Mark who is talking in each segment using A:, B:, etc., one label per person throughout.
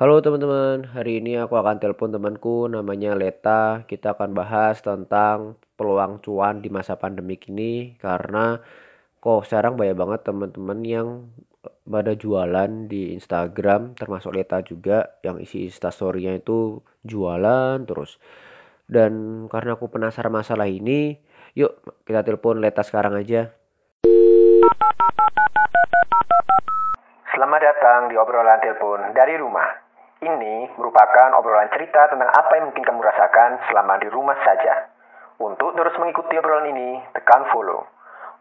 A: Halo teman-teman, hari ini aku akan telepon temanku namanya Leta. Kita akan bahas tentang peluang cuan di masa pandemik ini karena kok sekarang banyak banget teman-teman yang pada jualan di Instagram termasuk Leta juga yang isi instastorynya itu jualan terus. Dan karena aku penasaran masalah ini, yuk kita telepon Leta sekarang aja.
B: Selamat datang di obrolan telepon dari rumah. Ini merupakan obrolan cerita tentang apa yang mungkin kamu rasakan selama di rumah saja. Untuk terus mengikuti obrolan ini, tekan follow.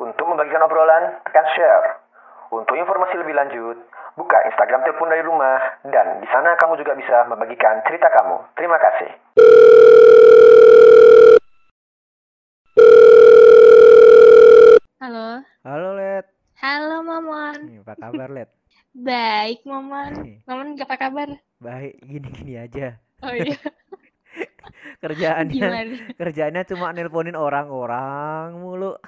B: Untuk membagikan obrolan, tekan share. Untuk informasi lebih lanjut, buka Instagram telepon dari rumah dan di sana kamu juga bisa membagikan cerita kamu. Terima kasih.
C: Halo.
A: Halo Let,
C: Halo, Momon.
A: Nih, apa kabar Let?
C: Baik.
A: Nih,
C: Momon apa kabar?
A: Baik, gini-gini aja.
C: Oh iya,
A: Kerjaannya
C: gimana?
A: kerjaannya cuma nelponin orang-orang mulu.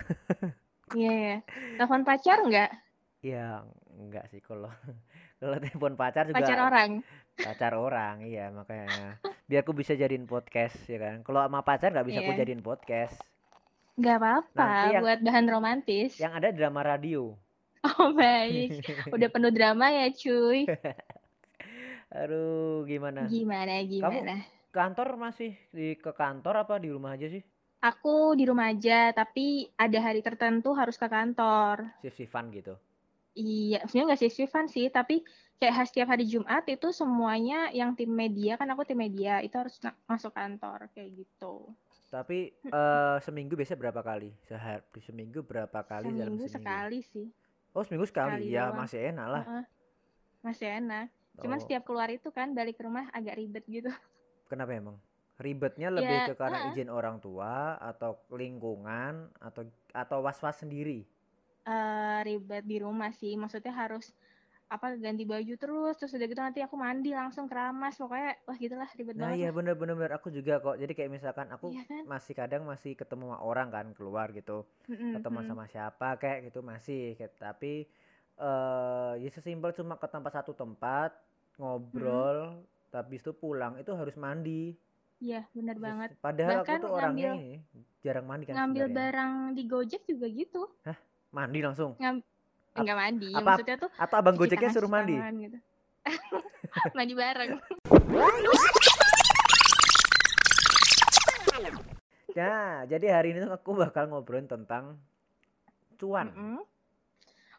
C: Iya ya. Telepon pacar nggak?
A: Ya enggak sih kalau kalau telepon pacar juga
C: Pacar orang?
A: pacar orang iya makanya biar aku bisa jadiin podcast ya kan. Kalau sama pacar nggak bisa aku
C: Iya.
A: jadiin podcast.
C: Nggak apa-apa,
A: yang
C: buat bahan romantis.
A: yang ada drama radio.
C: Oh baik. Udah penuh drama ya, cuy.
A: Aduh, gimana?
C: Gimana, gimana?
A: Kantor masih di ke kantor apa di rumah aja sih?
C: Aku di rumah aja, tapi ada hari tertentu harus ke kantor.
A: Shift-shiftan gitu.
C: Iya, sebenarnya nggak sih shiftan sih, tapi kayak setiap hari Jumat itu semuanya yang tim media, kan aku tim media, itu harus masuk kantor, kayak gitu.
A: Tapi eh seminggu biasa berapa kali? Sehari seminggu berapa kali dalam
C: Seminggu
A: seminggu?
C: sekali sih.
A: Oh, seminggu sekali.
C: Sekali
A: Ya,
C: doang.
A: masih enak lah.
C: Masih enak. Cuman
A: Oh,
C: setiap keluar itu kan balik ke rumah agak ribet gitu.
A: kenapa emang? Ribetnya lebih
C: Ya,
A: ke karena
C: heeh.
A: izin orang tua atau lingkungan atau atau was-was sendiri.
C: Eh, ribet di rumah sih. Maksudnya harus apa ganti baju terus, terus udah gitu nanti aku mandi langsung keramas. Pokoknya wah gitulah ribet
A: Nah,
C: banget
A: iya
C: lah.
A: bener-bener bener. aku juga kok. Jadi kayak misalkan aku
C: Iya kan?
A: masih kadang masih ketemu sama orang kan keluar gitu.
C: Mm-mm,
A: Ketemu sama siapa kayak gitu masih kayak tapi eh ya sesimpel cuma ke tempat satu tempat ngobrol tapi itu pulang itu harus mandi.
C: Iya, bener
A: Terus-
C: banget.
A: Padahal aku
C: Bahkan
A: tuh orangnya
C: ngambil
A: ini jarang mandi kan
C: ngambil
A: sebenarnya.
C: barang di Gojek juga gitu.
A: Mandi langsung.
C: Ngam
A: Ap-
C: enggak mandi.
A: apa
C: Maksudnya tuh
A: atau abang gojeknya suruh mandi?
C: tangan gitu. Mandi bareng.
A: Nah, jadi hari ini tuh aku bakal ngobrolin tentang cuan.
C: Mm-mm.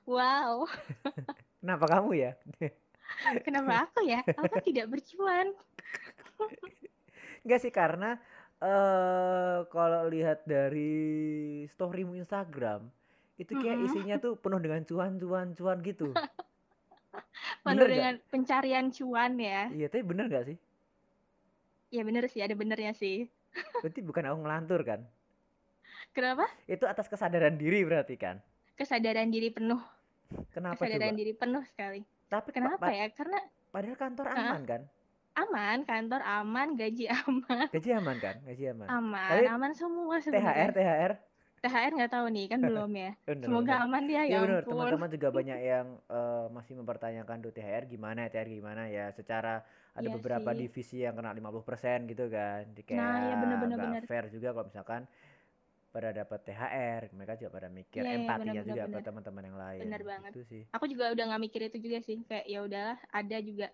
C: Wow,
A: Kenapa kamu ya?
C: kenapa aku ya? Aku tidak bercuan.
A: Enggak sih karena eh kalau lihat dari storymu Instagram itu kayak
C: Mm-mm.
A: isinya tuh penuh dengan cuan-cuan cuan gitu.
C: Penuh
A: Bener gak?
C: dengan pencarian cuan ya.
A: Iya, tapi bener gak sih?
C: Ya bener sih, ada benernya sih.
A: Berarti bukan aku ngelantur kan?
C: Kenapa?
A: Itu atas kesadaran diri berarti kan?
C: Kesadaran diri penuh.
A: Kenapa
C: Kesadaran
A: coba?
C: diri penuh sekali.
A: Tapi pa-
C: Kenapa
A: pa-
C: ya? Karena
A: padahal kantor
C: Heeh.
A: aman kan?
C: aman, kantor aman, gaji aman.
A: Gaji aman kan? Gaji aman.
C: Aman,
A: Tapi
C: aman semua sebenarnya.
A: THR.
C: THR nggak tahu nih, kan belum ya.
A: Bener,
C: Semoga
A: bener.
C: aman dia,
A: Iya
C: ya
A: benar,
C: ampun.
A: teman-teman juga banyak yang eh, masih mempertanyakan tuh THR gimana, THR gimana ya. Secara ada
C: Iya
A: beberapa
C: sih.
A: divisi yang kena 50% gitu kan. Di kayak
C: Nah, iya bener-bener
A: nggak
C: bener.
A: fair juga kalau misalkan pada dapat THR, mereka juga pada mikir
C: Iya, iya,
A: empatinya
C: bener-bener
A: juga ke
C: bener.
A: teman-teman yang lain.
C: Bener banget.
A: Itu sih.
C: Aku juga udah nggak mikir itu juga sih. Kayak ya udahlah, ada juga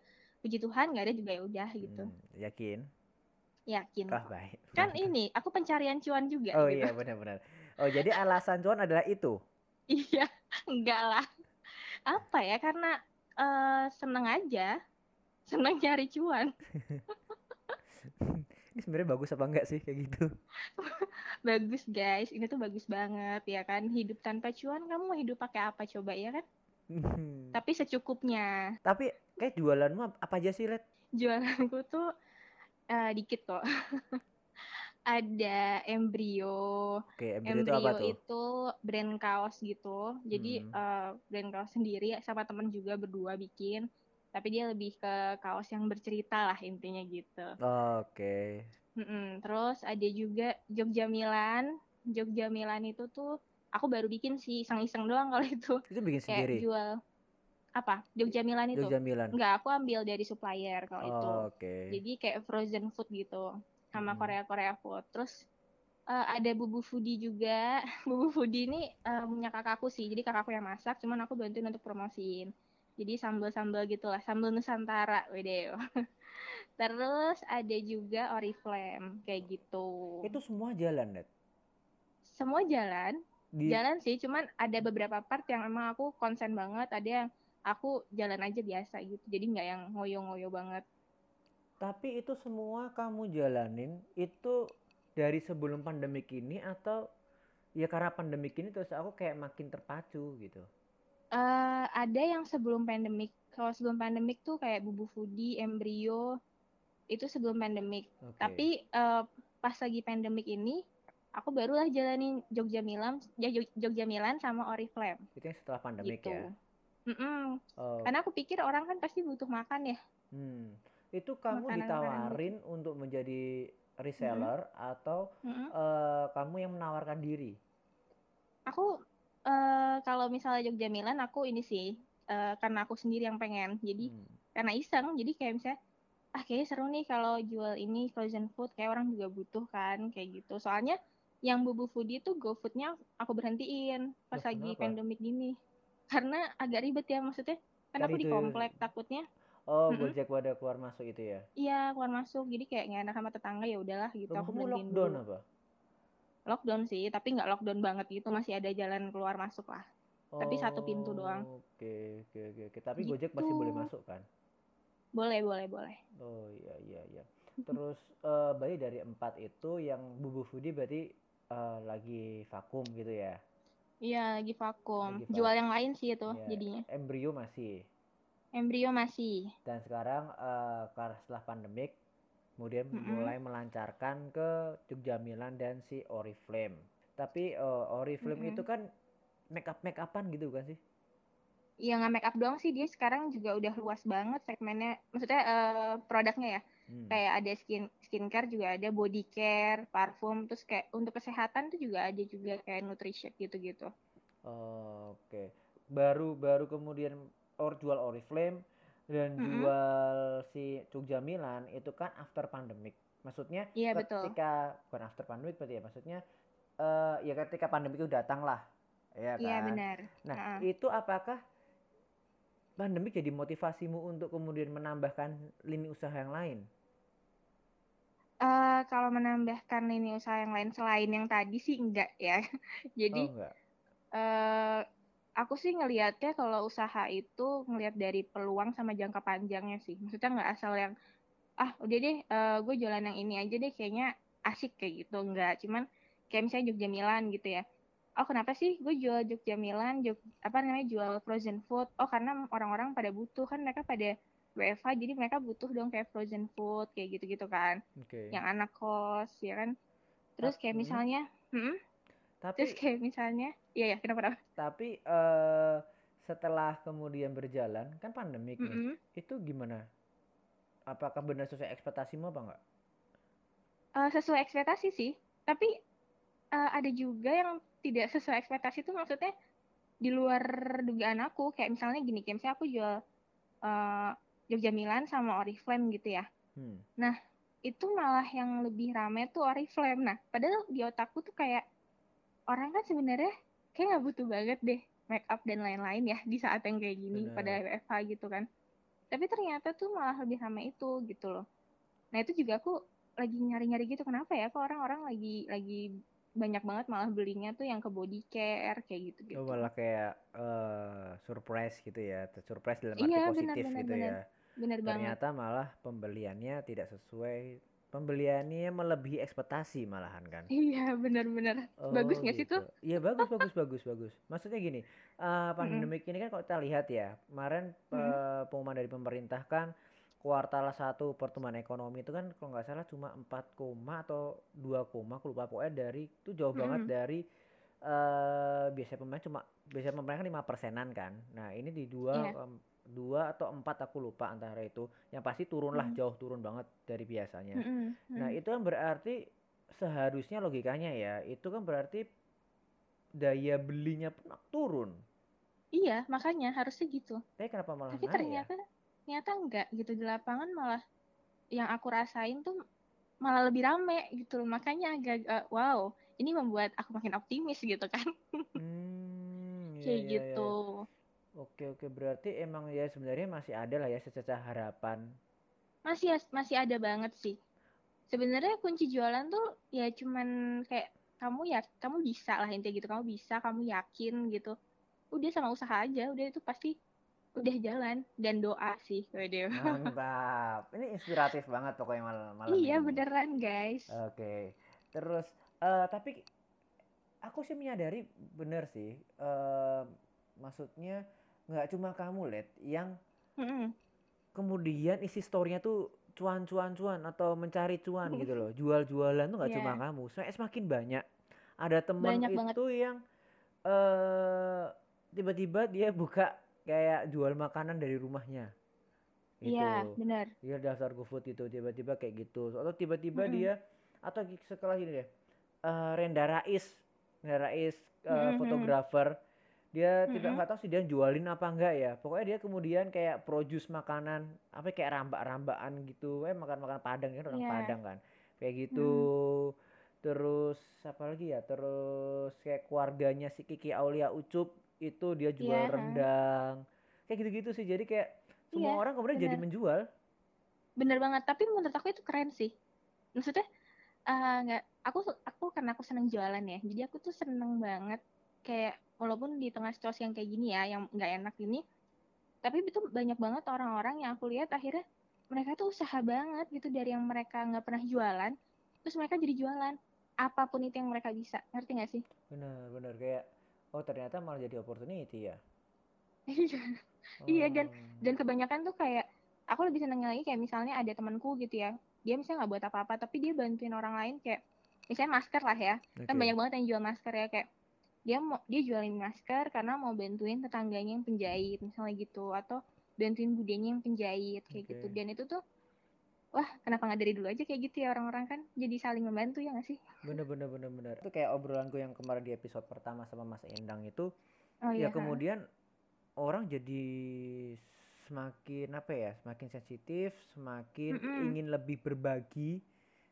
C: puji Tuhan, nggak ada juga ya udah gitu.
A: Hmm, yakin?
C: Yakin kok.
A: baik.
C: Kan ini, aku pencarian cuan juga
A: Oh
C: gitu.
A: iya benar-benar. Oh jadi alasan cuan adalah itu.
C: Iya, enggak lah. Apa ya? Karena eh seneng aja, seneng cari cuan.
A: Ini sebenarnya bagus apa enggak sih kayak gitu?
C: Bagus guys, ini tuh bagus banget ya kan. Hidup tanpa cuan, kamu mau hidup pakai apa coba ya kan? Tapi secukupnya.
A: Tapi kayak jualanmu ap- apa aja sih, Let?
C: Jualanku tuh eh, dikit kok. Ada embrio.
A: Oke, Embrio itu apa
C: Embrio
A: tuh?
C: itu brand kaos gitu. Jadi
A: Hmm.
C: eh, brand kaos sendiri sama temen juga berdua bikin. Tapi dia lebih ke kaos yang bercerita lah intinya gitu.
A: Oke.
C: Mm-mm. Terus ada juga Jogja Milan. Jogja Milan itu tuh aku baru bikin sih iseng-iseng doang kalau itu
A: Itu bikin
C: kayak
A: sendiri.
C: jual apa Jogja Milan itu
A: Jogja Milan.
C: Enggak, aku ambil dari supplier kalau
A: Oh,
C: itu.
A: oke.
C: Jadi kayak frozen food gitu sama
A: Mm-mm.
C: Korea-Korea food. Terus eh, ada bumbu foodie juga. Bumbu foodie ini eh, punya kakakku sih. Jadi kakakku yang masak, cuman aku bantuin untuk promosiin. Jadi sambal-sambal gitulah, sambal Nusantara, wedeo. Terus ada juga Oriflame kayak gitu.
A: Itu semua jalan, Net.
C: Semua jalan,
A: Di
C: jalan sih, cuman ada beberapa part yang emang aku konsen banget, ada yang aku jalan aja biasa gitu. Jadi nggak yang ngoyo-ngoyo banget.
A: Tapi itu semua kamu jalanin itu dari sebelum pandemik ini atau ya karena pandemik ini terus aku kayak makin terpacu gitu.
C: Eh, ada yang sebelum pandemik. Kalau sebelum pandemik tuh kayak Bubu Foodie, Embrio, itu sebelum pandemik.
A: Oke.
C: Tapi eh, pas lagi pandemik ini, aku barulah jalanin Jogja Milan, ya Jog- Jogja Milan sama Oriflame
A: Itu yang setelah pandemik
C: gitu.
A: ya.
C: Mm-mm.
A: Oh,
C: Karena aku pikir orang kan pasti butuh makan ya.
A: hmm. Itu kamu
C: Makanan-makanan
A: ditawarin untuk menjadi reseller atau
C: Mm-mm.
A: eh, kamu yang menawarkan diri?
C: Aku eh, kalau misalnya Jogja Milan, aku ini sih eh, karena aku sendiri yang pengen. Jadi
A: Hmm.
C: karena iseng, jadi kayak misalnya ah kayaknya seru nih kalau jual ini frozen food kayak orang juga butuh kan kayak gitu. Soalnya yang Bubu Foodie itu GoFoodnya aku berhentiin pas
A: Loh,
C: lagi
A: kenapa?
C: pandemik gini. Karena agak ribet ya maksudnya. Kan
A: Kan
C: aku di
A: itu-
C: komplek takutnya
A: Oh,
C: Mm-mm.
A: Gojek pada keluar masuk itu ya.
C: iya keluar masuk jadi kayak nggak enak sama tetangga ya udahlah gitu aku
A: Rumahmu
C: berhentiin
A: lockdown
C: dulu.
A: apa?
C: Lockdown sih, tapi nggak lockdown banget gitu, masih ada jalan keluar masuk lah. Tapi satu pintu doang.
A: Oke, oke, oke, oke. Tapi
C: Gitu.
A: Gojek masih boleh masuk kan?
C: Boleh, boleh, boleh.
A: Oh iya iya iya. Terus eh berarti dari empat itu yang Bubu Foodie berarti eh, lagi vakum gitu ya?
C: Iya, lagi vakum.
A: Lagi vakum.
C: Jual yang lain sih itu
A: Iya.
C: jadinya.
A: Embrio masih.
C: Embrio masih.
A: Dan sekarang eh, karena setelah pandemik, kemudian
C: Mm-mm.
A: mulai melancarkan ke Jogja Milan dan si Oriflame. Tapi eh, Oriflame
C: Mm-mm.
A: itu kan make up make upan gitu kan sih?
C: Iya nggak make up doang sih, dia sekarang juga udah luas banget segmennya. Maksudnya eh, produknya ya.
A: Hmm.
C: Kayak ada skin skincare juga ada, body care, parfum, terus kayak untuk kesehatan tuh juga ada juga kayak nutrition gitu-gitu.
A: Oh, Oke, baru baru kemudian or jual Oriflame dan
C: Mm-mm.
A: jual si Jogja Milan itu kan after pandemic. Maksudnya
C: Iya, betul.
A: ketika bukan after pandemic berarti ya maksudnya eh ya ketika pandemi itu datang lah, ya
C: Iya
A: kan.
C: benar.
A: Nah
C: Heeh.
A: itu apakah pandemik jadi motivasimu untuk kemudian menambahkan lini usaha yang lain?
C: Eh, kalau menambahkan ini usaha yang lain selain yang tadi sih enggak ya. Jadi
A: Oh enggak.
C: eh aku sih ngelihatnya kalau usaha itu ngelihat dari peluang sama jangka panjangnya sih. Maksudnya nggak asal yang ah udah deh gue jualan yang ini aja deh kayaknya asik kayak gitu. Enggak, cuman kayak misalnya Jogja Milan gitu ya. Oh kenapa sih gue jual Jogja Milan, Jog, apa namanya jual frozen food? Oh karena orang-orang pada butuh kan mereka pada WFH jadi mereka butuh dong kayak frozen food kayak gitu-gitu kan.
A: Oke.
C: Yang anak kos ya kan. Terus kayak misalnya, hmm, terus
A: Tapi
C: kayak misalnya, iya ya kenapa? kenapa?
A: tapi eh setelah kemudian berjalan kan pandemik nih.
C: Mm-mm.
A: Itu gimana? Apakah benar sesuai ekspektasimu apa enggak?
C: Eh, sesuai ekspektasi sih, tapi eh, ada juga yang tidak sesuai ekspektasi itu maksudnya di luar dugaan aku. Kayak misalnya gini, kayak misalnya aku jual eh, Jogja Milan sama Oriflame gitu ya.
A: Hmm.
C: Itu malah yang lebih rame tuh Oriflame. Nah, padahal di otakku tuh kayak orang kan sebenarnya kayak nggak butuh banget deh make up dan lain-lain ya di saat yang kayak gini
A: Benar.
C: pada WFH gitu kan. Tapi ternyata tuh malah lebih rame itu gitu loh. Nah, itu juga aku lagi nyari-nyari gitu kenapa ya kok orang-orang lagi lagi banyak banget malah belinya tuh yang ke body care kayak gitu-gitu.
A: Oh, malah kayak eh surprise gitu ya. Surprise dalam arti
C: Iya,
A: positif
C: benar,
A: gitu
C: benar.
A: ya.
C: Bener banget.
A: Ternyata malah pembeliannya tidak sesuai pembeliannya melebihi ekspektasi malahan kan.
C: Iya, bener-bener.
A: Oh,
C: Bagus nggak sih
A: gitu.
C: tuh?
A: Iya bagus bagus bagus bagus. Maksudnya gini, eh pandemik ini kan kalau kita lihat ya, kemarin eh, pengumuman dari pemerintah kan kuartal satu pertumbuhan ekonomi itu kan kalau nggak salah cuma 4 koma atau 2 koma, aku lupa pokoknya dari itu jauh banget dari eh biasanya pemerintah cuma biasanya pemerintah kan lima persenan kan. Nah ini di dua
C: Iya.
A: Dua atau empat aku lupa antara itu. Yang pasti turun lah
C: Mm.
A: jauh turun banget dari biasanya.
C: Mm-mm,
A: Nah,
C: mm.
A: itu kan berarti seharusnya logikanya ya, itu kan berarti daya belinya pun turun.
C: Iya, makanya harusnya gitu.
A: Tapi kenapa malah
C: Tapi
A: naik ya?
C: ternyata ternyata enggak gitu di lapangan malah yang aku rasain tuh malah lebih rame gitu loh. Makanya agak uh, wow, ini membuat aku makin optimis gitu kan.
A: Hmm, iya,
C: Kayak
A: iya, iya,
C: gitu.
A: iya. Oke, oke. Berarti emang ya sebenarnya masih ada lah ya sececah harapan.
C: Masih masih ada banget sih. Sebenarnya kunci jualan tuh ya cuman kayak kamu ya kamu bisa lah intinya gitu. Kamu bisa, kamu yakin gitu. Udah sama usaha aja, udah itu pasti udah jalan dan doa sih. Waduh.
A: Mantap. Ini inspiratif banget pokoknya malam malam
C: Iya
A: ini.
C: beneran guys.
A: Oke. Terus eh tapi aku sih menyadari bener sih. eh maksudnya nggak cuma kamu led yang
C: Mm-mm.
A: kemudian isi storynya tuh cuan cuan cuan atau mencari cuan gitu loh. Jual-jualan tuh nggak cuma
C: Iya.
A: kamu. Semakin banyak. Ada temen
C: Banyak banget.
A: itu yang eh tiba-tiba dia buka kayak jual makanan dari rumahnya.
C: Iya,
A: Gitu.
C: benar.
A: Dia daftar GoFood itu tiba-tiba kayak gitu. Atau tiba-tiba
C: Mm-mm.
A: dia atau setelah gini deh. eh Renda Rais, Renda Rais eh,
C: Mm-mm,
A: fotografer. Dia tidak
C: Mm-mm.
A: nggak tahu sih dia jualin apa enggak ya. Pokoknya dia kemudian kayak produce makanan apa kayak rambak-rambakan gitu. Eh makan-makan Padang kan orang
C: Iya.
A: Padang kan. Kayak gitu. Terus apa lagi ya? Terus kayak keluarganya si Kiki Aulia Ucup itu dia jual
C: ha.
A: rendang. Kayak gitu-gitu sih. Jadi kayak semua
C: Iya,
A: orang kemudian jadi
C: benar.
A: menjual.
C: Bener banget. Tapi menurut aku itu keren sih. Maksudnya eh, nggak aku aku karena aku seneng jualan ya. Jadi aku tuh seneng banget kayak walaupun di tengah situasi yang kayak gini ya, yang nggak enak ini, tapi itu banyak banget orang-orang yang aku lihat akhirnya mereka tuh usaha banget gitu dari yang mereka nggak pernah jualan, terus mereka jadi jualan apa pun itu yang mereka bisa. Ngerti nggak sih?
A: Bener, bener kayak oh ternyata malah jadi opportunity ya.
C: Iya dan
A: Oh,
C: dan kebanyakan tuh kayak aku lebih seneng lagi kayak misalnya ada temanku gitu ya dia misalnya nggak buat apa-apa tapi dia bantuin orang lain kayak misalnya masker lah ya kan
A: oke.
C: banyak banget yang jual masker ya kayak dia mau dia jualin masker karena mau bantuin tetangganya yang penjahit misalnya gitu atau bantuin budenya yang penjahit kayak gitu
A: Oke.
C: dan itu tuh wah kenapa nggak dari dulu aja kayak gitu ya orang-orang kan jadi saling membantu ya nggak sih
A: Bener, bener, bener, bener. Itu kayak obrolanku yang kemarin di episode pertama sama Mas Endang itu,
C: oh
A: ya
C: iya ha.
A: kemudian orang jadi semakin apa ya, semakin sensitif, semakin
C: Mm-mm.
A: ingin lebih berbagi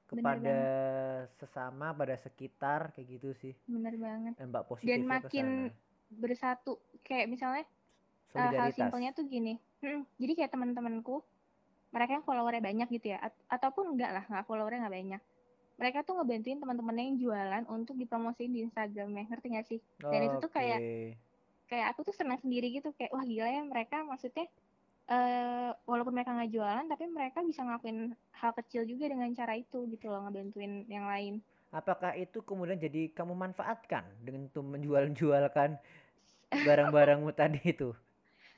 A: kepada
C: banget.
A: sesama, pada sekitar kayak gitu sih.
C: bener banget.
A: Mbak
C: dan
A: positifnya ke
C: makin
A: sana.
C: bersatu. Kayak misalnya uh, hal simpelnya tuh gini. Mm, jadi kayak teman-temanku mereka yang followernya banyak gitu ya at- ataupun enggak lah nggak followernya nggak banyak. Mereka tuh ngebantuin teman-temannya yang jualan untuk dipromosiin di Instagramnya. Ngerti gak sih? Dan itu tuh kayak kayak aku tuh senang sendiri gitu. Kayak wah gila ya mereka maksudnya eh walaupun mereka nggak jualan tapi mereka bisa ngelakuin hal kecil juga dengan cara itu gitu loh ngebantuin yang lain
A: Apakah itu kemudian jadi kamu manfaatkan dengan untuk menjual-jualkan barang-barangmu tadi itu?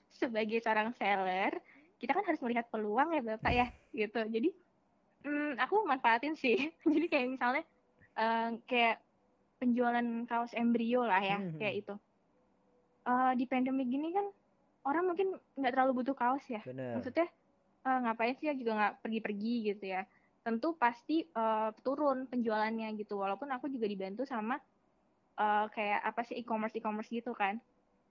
C: sebagai seorang seller kita kan harus melihat peluang ya bapak ya gitu jadi hmm, aku manfaatin sih jadi kayak misalnya eh, kayak penjualan kaos embrio lah ya
A: Hmm,
C: kayak
A: hmm.
C: itu Eh, di pandemi gini kan orang mungkin nggak terlalu butuh kaos ya.
A: Bener.
C: maksudnya eh, ngapain sih ya juga nggak pergi-pergi gitu ya. Tentu pasti eh, turun penjualannya gitu. Walaupun aku juga dibantu sama eh, kayak apa sih e-commerce e-commerce gitu kan.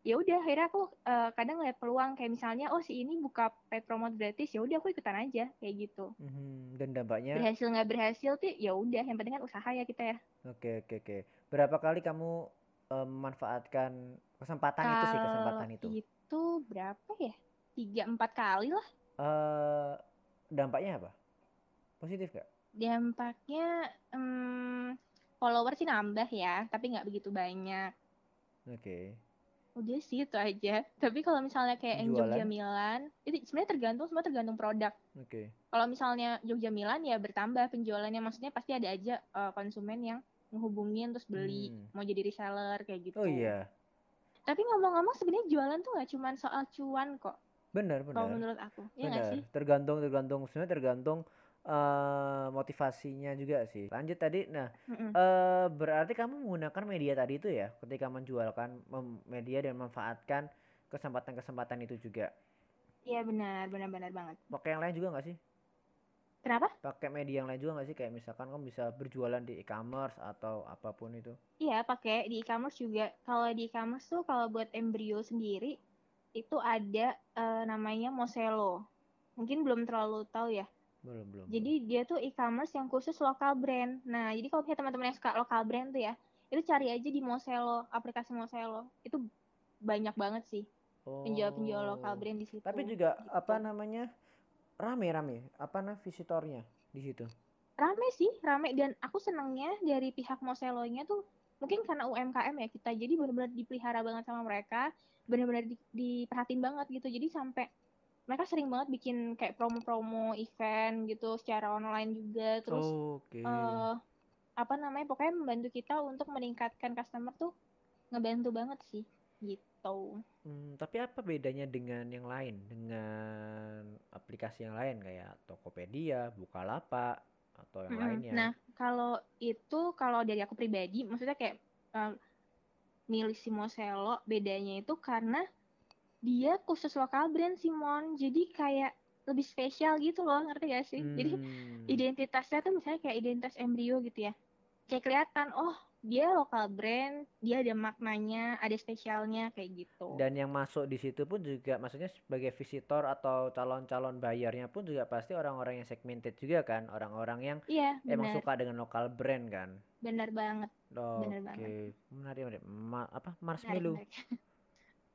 C: Ya udah akhirnya aku eh, kadang ngeliat peluang. Kayak misalnya oh si ini buka paid promote gratis ya udah aku ikutan aja kayak gitu.
A: Mhm, Dan dampaknya,
C: berhasil nggak berhasil tuh ya udah. Yang penting kan usaha ya kita ya.
A: Oke oke oke. Berapa kali kamu memanfaatkan kesempatan itu sih kesempatan itu?
C: itu berapa ya tiga empat kali lah
A: eh dampaknya apa? Positif gak?
C: dampaknya hmm, follower sih nambah ya tapi nggak begitu banyak
A: Oke.
C: udah sih itu aja tapi kalau misalnya kayak yang Jogja? Milan itu sebenarnya tergantung semua tergantung produk
A: Oke.
C: kalau misalnya Jogja Milan ya bertambah penjualannya maksudnya pasti ada aja eh, konsumen yang menghubungin terus beli
A: Hmm.
C: mau jadi reseller kayak gitu
A: Oh iya,
C: tapi ngomong-ngomong sebenarnya jualan tuh nggak cuma soal cuan kok
A: benar
C: kalau
A: benar.
C: menurut aku ya
A: Benar.
C: sih
A: Tergantung tergantung sebenarnya tergantung eh motivasinya juga sih. Lanjut tadi, nah
C: Mm-mm.
A: eh berarti kamu menggunakan media tadi itu ya ketika menjualkan media dan memanfaatkan kesempatan-kesempatan itu juga.
C: iya benar benar benar banget
A: Pakai yang lain juga nggak sih?
C: Kenapa?
A: Pakai media yang lain juga nggak sih? Kayak misalkan kamu bisa berjualan di e-commerce atau apa pun itu.
C: Iya, pakai di e-commerce juga. Kalau di e-commerce tuh kalau buat embrio sendiri itu ada eh, namanya Moselo. Mungkin belum terlalu tahu ya.
A: Belum, belum.
C: Jadi dia tuh e-commerce yang khusus lokal brand. Nah, jadi kalau punya teman-teman yang suka lokal brand tuh ya, itu cari aja di Moselo, aplikasi Moselo. Itu banyak banget sih penjual-penjual lokal
A: Oh.
C: brand di situ.
A: Tapi juga
C: gitu.
A: apa namanya? Rame-rame. Apa nah visitornya di situ?
C: Rame sih, rame dan aku senangnya dari pihak Moselonya tuh mungkin karena UMKM ya kita jadi benar-benar dipelihara banget sama mereka, benar-benar di, diperhatiin banget gitu. Jadi sampai mereka sering banget bikin kayak promo-promo event gitu secara online juga. Terus
A: Oke.
C: eh apa namanya pokoknya membantu kita untuk meningkatkan customer tuh ngebantu banget sih gitu.
A: Hmm, tapi apa bedanya dengan yang lain? Dengan aplikasi yang lain kayak Tokopedia, Bukalapak, atau yang
C: Mm-mm.
A: lainnya?
C: Nah, kalau itu kalau dari aku pribadi, maksudnya kayak eh, milih si Moselo bedanya itu karena dia khusus lokal brand Simon. Jadi kayak lebih spesial gitu loh, ngerti gak sih? Jadi
A: Hmm,
C: identitasnya tuh misalnya kayak identitas embrio gitu ya. Kayak kelihatan, oh dia lokal brand, dia ada maknanya, ada spesialnya kayak gitu.
A: dan yang masuk di situ pun juga, maksudnya sebagai visitor atau calon-calon bayarnya pun juga pasti orang-orang yang segmented juga kan, orang-orang yang
C: Iya,
A: emang
C: benar,
A: suka dengan lokal brand kan.
C: benar banget, benar banget.
A: Oke, menarik, menarik. Ma- apa marshmallow?
C: menarik.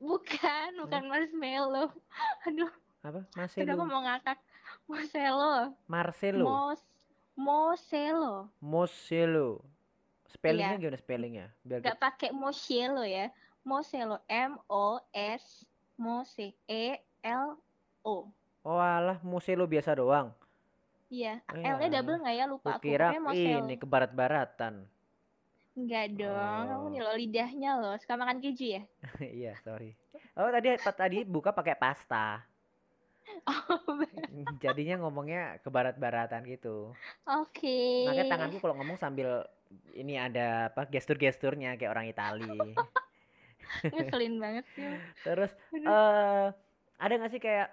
C: Bukan, bukan marshmallow. Aduh,
A: Apa?
C: kenapa
A: Marcelo?
C: mau ngakak? Moselo.
A: Marcelo?
C: Mos Moselo.
A: Moselo. Spellingnya
C: Iya,
A: gimana spellingnya? Biar
C: nggak
A: kita
C: pakai Moselo ya. Moselo M O S Mose E L O.
A: Oh alah, Moselo biasa doang.
C: Iya,
A: Eh
C: L-nya double nggak ya? Lupa aku. Moselo.
A: ini ke barat-baratan.
C: Enggak dong, kamu nih
A: Oh,
C: loh lidahnya loh. Suka makan keju ya?
A: iya sorry. Oh tadi tadi buka pakai pasta.
C: Oh,
A: Jadinya ngomongnya ke barat-baratan gitu.
C: Oke.
A: Makanya tanganku kalau ngomong sambil ini ada apa gestur-gesturnya kayak orang Itali.
C: Ngeselin banget sih.
A: Terus eh ada nggak sih kayak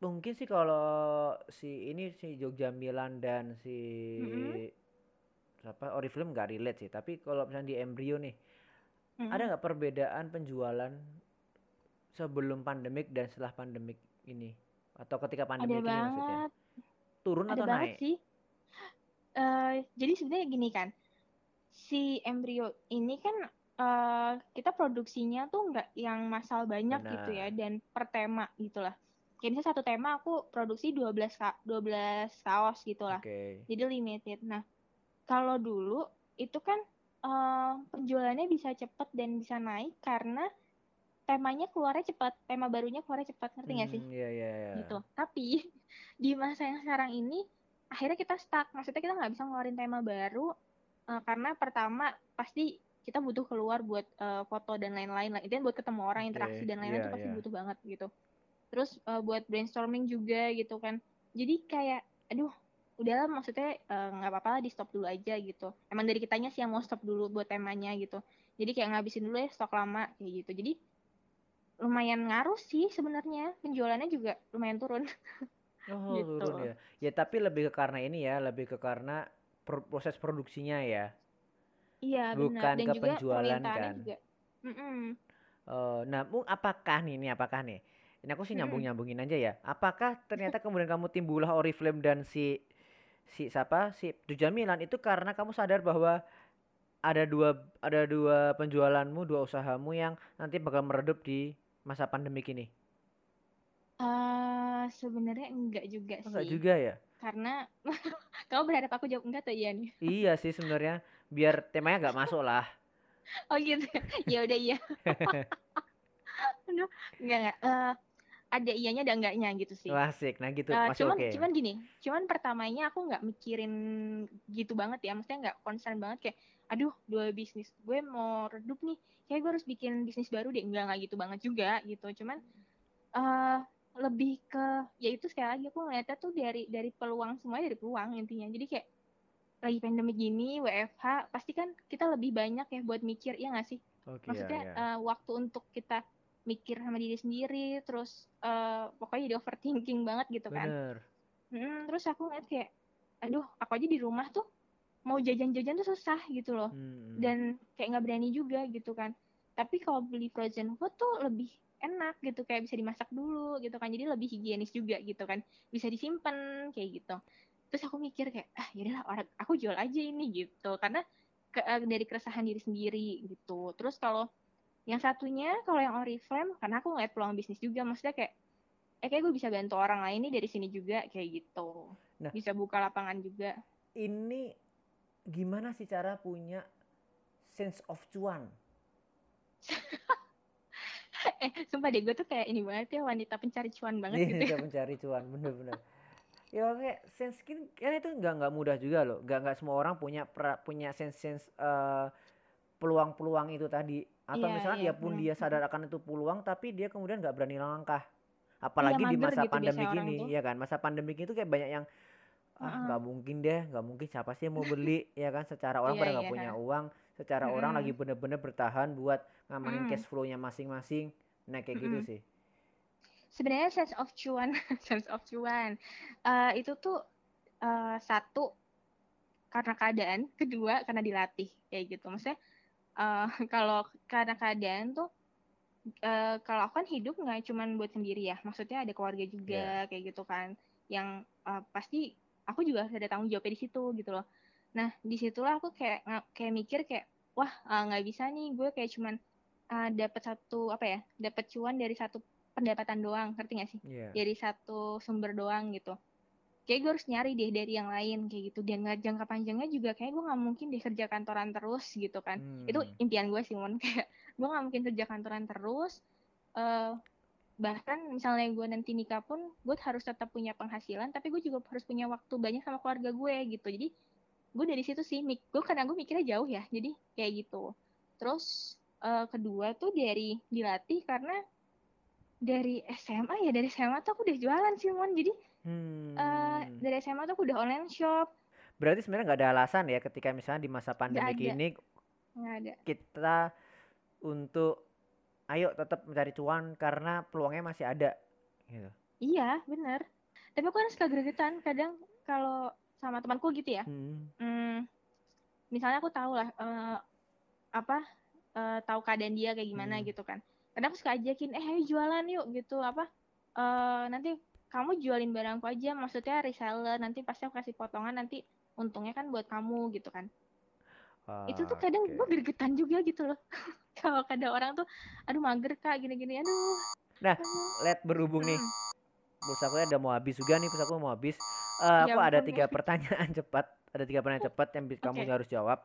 A: mungkin sih kalau si ini si Jogja Milan dan si
C: Mm-mm.
A: siapa Oriflame nggak relate sih. Tapi kalau misalnya di Embrio nih, ada
C: Mm-mm.
A: nggak perbedaan penjualan sebelum pandemik dan setelah pandemik ini? Atau ketika
C: Ada
A: pandemik ini maksudnya? Turun
C: Ada
A: atau
C: banget
A: naik?
C: sih. Eh, jadi sebenarnya gini kan, si embrio ini kan eh, kita produksinya tuh nggak yang massal banyak gitu ya
A: Benar.
C: dan per tema gitulah. Kayak misalnya satu tema aku produksi 12 ka 12 kaos gitulah.
A: Oke.
C: Jadi limited. Nah, kalau dulu itu kan eh, penjualannya bisa cepet dan bisa naik karena temanya keluarnya cepat, tema barunya keluarnya cepat, ngerti nggak sih?
A: Hmm, iya iya iya.
C: Gitu. Tapi di masa yang sekarang ini akhirnya kita stuck. Maksudnya kita nggak bisa ngeluarin tema baru eh, karena pertama pasti kita butuh keluar buat eh, foto dan lain-lain lah. Itu buat ketemu orang, interaksi dan lain-lain
A: iya
C: itu pasti
A: iya.
C: butuh banget gitu. Terus eh, buat brainstorming juga gitu kan. Jadi kayak aduh udahlah maksudnya nggak apa-apa lah di stop dulu aja gitu. Emang dari kitanya sih yang mau stop dulu buat temanya gitu. Jadi kayak ngabisin dulu ya stok lama kayak gitu. Jadi lumayan ngaruh sih sebenarnya penjualannya juga lumayan turun
A: Oh,
C: gitu.
A: turun ya. Ya, tapi lebih ke karena ini ya, lebih ke karena pro- proses produksinya ya,
C: Iya benar
A: bukan
C: dan
A: ke
C: juga
A: penjualan kan.
C: juga. Mm-mm.
A: Eh, nah, Mung, apakah nih, ini apakah nih? Ini aku sih
C: Mm-mm.
A: nyambung-nyambungin aja ya. Apakah ternyata kemudian kamu timbullah Oriflame dan si si siapa? Si Dujamilan itu karena kamu sadar bahwa ada dua ada dua penjualanmu, dua usahamu yang nanti bakal meredup di masa pandemik ini.
C: Eh, sebenarnya enggak juga
A: Oh, enggak
C: sih.
A: juga ya?
C: karena kamu berharap aku jawab enggak tuh iya nih
A: Iya sih sebenarnya biar temanya nggak masuk lah.
C: oh gitu. Ya udah iya. Enggak enggak. Eh, ada iyanya ada enggaknya gitu sih.
A: Wah, asik. Nah, gitu. Masih
C: cuman
A: oke.
C: cuman gini cuman pertamanya aku nggak mikirin gitu banget ya. Maksudnya nggak concern banget kayak aduh dua bisnis gue mau redup nih. Kayak gue harus bikin bisnis baru deh. Enggak enggak gitu banget juga gitu. Cuman eh lebih ke ya itu sekali lagi aku ngeliatnya tuh dari dari peluang semuanya dari peluang intinya jadi kayak lagi pandemi gini WFH pasti kan kita lebih banyak ya buat mikir ya nggak sih
A: Oke, ya,
C: maksudnya
A: ya.
C: eh, waktu untuk kita mikir sama diri sendiri terus eh, pokoknya jadi overthinking banget gitu kan
A: Bener.
C: Mm, terus aku ngeliat kayak, aduh, aku aja di rumah tuh mau jajan-jajan tuh susah gitu loh.
A: Hmm.
C: Dan kayak nggak berani juga gitu kan. Tapi kalau beli frozen food tuh lebih enak gitu, kayak bisa dimasak dulu gitu kan. Jadi lebih higienis juga gitu kan. Bisa disimpan kayak gitu. Terus aku mikir kayak, ah yaudahlah orang aku jual aja ini gitu. Karena ke, eh, dari keresahan diri sendiri gitu. Terus kalau yang satunya kalau yang Oriflame karena aku ngeliat peluang bisnis juga maksudnya kayak eh kayak gue bisa bantu orang lain nih dari sini juga kayak gitu
A: Nah.
C: bisa buka lapangan juga
A: Ini gimana sih cara punya sense of cuan?
C: Eh sumpah deh gue tuh kayak ini banget ya wanita pencari cuan banget
A: Iya,
C: gitu
A: kita mencari cuan, bener-bener. Ya kayak sense skin kan itu nggak nggak mudah juga loh. Nggak nggak semua orang punya pra- punya sense sense eh, peluang-peluang itu tadi. Atau
C: Iya,
A: misalnya
C: iya,
A: dia pun
C: benar.
A: dia sadar akan itu peluang, tapi dia kemudian nggak berani langkah. Apalagi di
C: Iya, mager
A: masa
C: gitu
A: pandemik
C: biasanya orang
A: ini,
C: tuh.
A: ya kan? Masa pandemik itu kayak banyak yang ah nggak mungkin deh, nggak mungkin siapa sih yang mau beli, ya kan? Secara orang
C: Iya,
A: pada nggak
C: iya,
A: punya
C: ha.
A: uang, secara orang lagi bener-bener bertahan buat ngamanin
C: Mm.
A: cash flow-nya masing-masing. Nah kayak gitu
C: Mm-mm.
A: sih.
C: sebenarnya sense of cuan sense of cuan eh, itu tuh eh, satu karena keadaan kedua karena dilatih kayak gitu. Maksudnya eh, kalau karena keadaan tuh eh, kalau aku kan hidup nggak cuman buat sendiri ya. Maksudnya ada keluarga juga kayak gitu kan. Yang eh, pasti aku juga harus ada tanggung jawabnya di situ gitu loh. Nah di situlah aku kayak kayak mikir kayak wah nggak bisa nih. Gue kayak cuman eh, dapat satu apa ya dapat cuan dari satu pendapatan doang ngerti gak sih?
A: Iya.
C: dari satu sumber doang gitu. Kayak gue harus nyari deh dari yang lain kayak gitu. Dan nggak jangka panjangnya juga kayak gue nggak mungkin deh kerja kantoran terus gitu kan. Itu
A: Hmm.
C: impian gue sih mon kayak gue nggak mungkin kerja kantoran terus eh bahkan misalnya gue nanti nikah pun gue harus tetap punya penghasilan tapi gue juga harus punya waktu banyak sama keluarga gue gitu. Jadi gue dari situ sih mik gue karena gue mikirnya jauh ya jadi kayak gitu. Terus eh, kedua tuh dari dilatih karena dari SMA ya dari SMA tuh aku udah jualan sih mon. Jadi
A: Hmm.
C: eh dari SMA tuh aku udah online shop.
A: Berarti sebenarnya nggak ada alasan ya ketika misalnya di masa pandemi ini
C: ada.
A: kita untuk ayo tetap mencari cuan karena peluangnya masih ada gitu.
C: iya bener. Tapi aku kan suka gregetan kadang kalau sama temanku gitu ya.
A: Hmm.
C: Hmm, misalnya aku tahu lah eh, apa eh, tahu keadaan dia kayak gimana
A: Hmm.
C: gitu kan. Kadang aku suka ajakin, eh ayo jualan yuk gitu apa eh nanti kamu jualin barangku aja, maksudnya reseller nanti pasti aku kasih potongan nanti untungnya kan buat kamu gitu kan. Itu tuh kadang
A: Oke.
C: gue gregetan juga gitu loh. Kalau kadang orang tuh, aduh mager kak gini-gini, aduh.
A: Nah,
C: aduh."
A: Let berhubung nih,
C: Hmm,
A: pulsaku udah mau habis juga nih, pulsaku mau habis.
C: Ya
A: aku ada tiga pertanyaan cepat, ada tiga pertanyaan cepat yang bi- kamu harus jawab,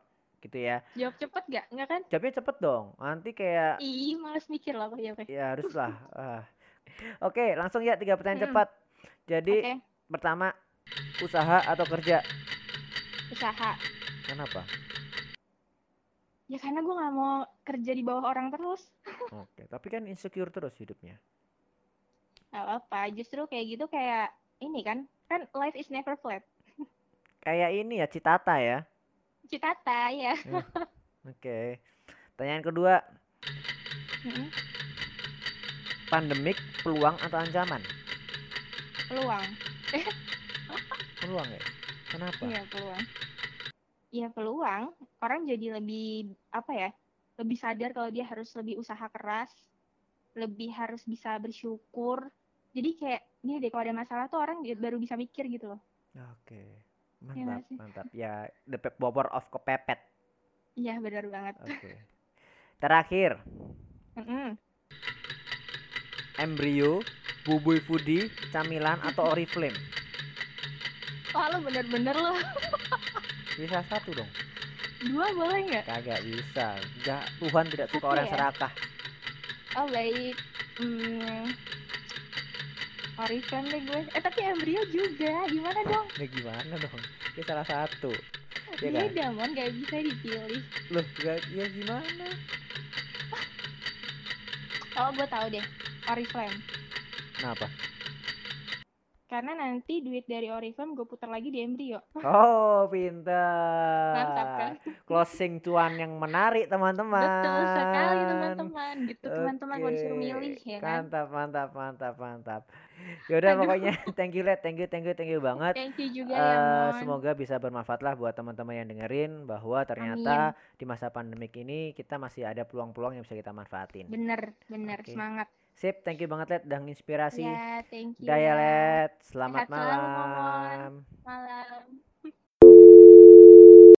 A: gitu ya.
C: jawab cepet gak? Enggak kan?
A: Jawabnya cepet dong, nanti kayak
C: Ih, males mikir loh. Ya, oke.
A: ya haruslah. Ah. Oke, langsung ya tiga pertanyaan
C: Mm-mm.
A: cepat. Jadi
C: Oke,
A: pertama, usaha atau kerja?
C: usaha.
A: Kenapa?
C: Ya karena gue nggak mau kerja di bawah orang terus.
A: Oke, tapi kan insecure terus hidupnya.
C: Gak apa-apa, justru kayak gitu kayak ini kan, kan life is never flat.
A: Kayak ini ya, Citata ya.
C: Citata ya.
A: Oke. Pertanyaan kedua,
C: Mm-mm.
A: pandemik peluang atau ancaman?
C: Peluang.
A: Peluang ya. Kenapa?
C: Iya, peluang. Iya, peluang. Orang jadi lebih apa ya? Lebih sadar kalau dia harus lebih usaha keras, lebih harus bisa bersyukur. Jadi kayak ini deh kalau ada masalah tuh orang baru bisa mikir gitu loh.
A: Oke.
C: Nggak
A: Mantap,
C: sih?
A: mantap. Ya, the power of kepepet.
C: Iya, benar banget.
A: Oke. Terakhir,
C: Mm-mm.
A: embrio, bubui foodie, camilan atau oriflame?
C: Wah, lo bener-bener lo.
A: Bisa satu dong.
C: Dua boleh nggak?
A: Kagak bisa. Enggak, Tuhan tidak suka
C: Satu
A: orang
C: ya?
A: serakah.
C: Oh baik. Hmm. Oriflame deh gue. Eh tapi embrio juga. Gimana dong?
A: Ya gimana dong? Ya salah satu. Kan?
C: Beda mon, gak bisa dipilih.
A: Loh, gak, ya gimana?
C: Oh gue tahu deh. Oriflame.
A: Kenapa?
C: Karena nanti duit dari Oriflame gue putar lagi di embrio.
A: Oh,
C: Mantap kan?
A: Closing cuan yang menarik, teman-teman.
C: Betul sekali teman-teman. Gitu teman-teman kalau disuruh
A: Oke,
C: milih ya kan.
A: Mantap, mantap, mantap, mantap. Yaudah
C: Aduh.
A: pokoknya thank you Let, thank you, thank you, thank you banget.
C: Thank you juga
A: Eh,
C: ya Mon.
A: semoga bisa bermanfaat lah buat teman-teman yang dengerin bahwa ternyata di masa pandemik ini kita masih ada peluang-peluang yang bisa kita manfaatin.
C: Bener, bener
A: Oke.
C: semangat.
A: Sip, thank you banget Let udah inspirasi.
C: Ya, thank you.
A: Dah ya
C: ya.
A: Let, selamat
C: Sehat selalu, Momon.
A: malam.
C: Malam.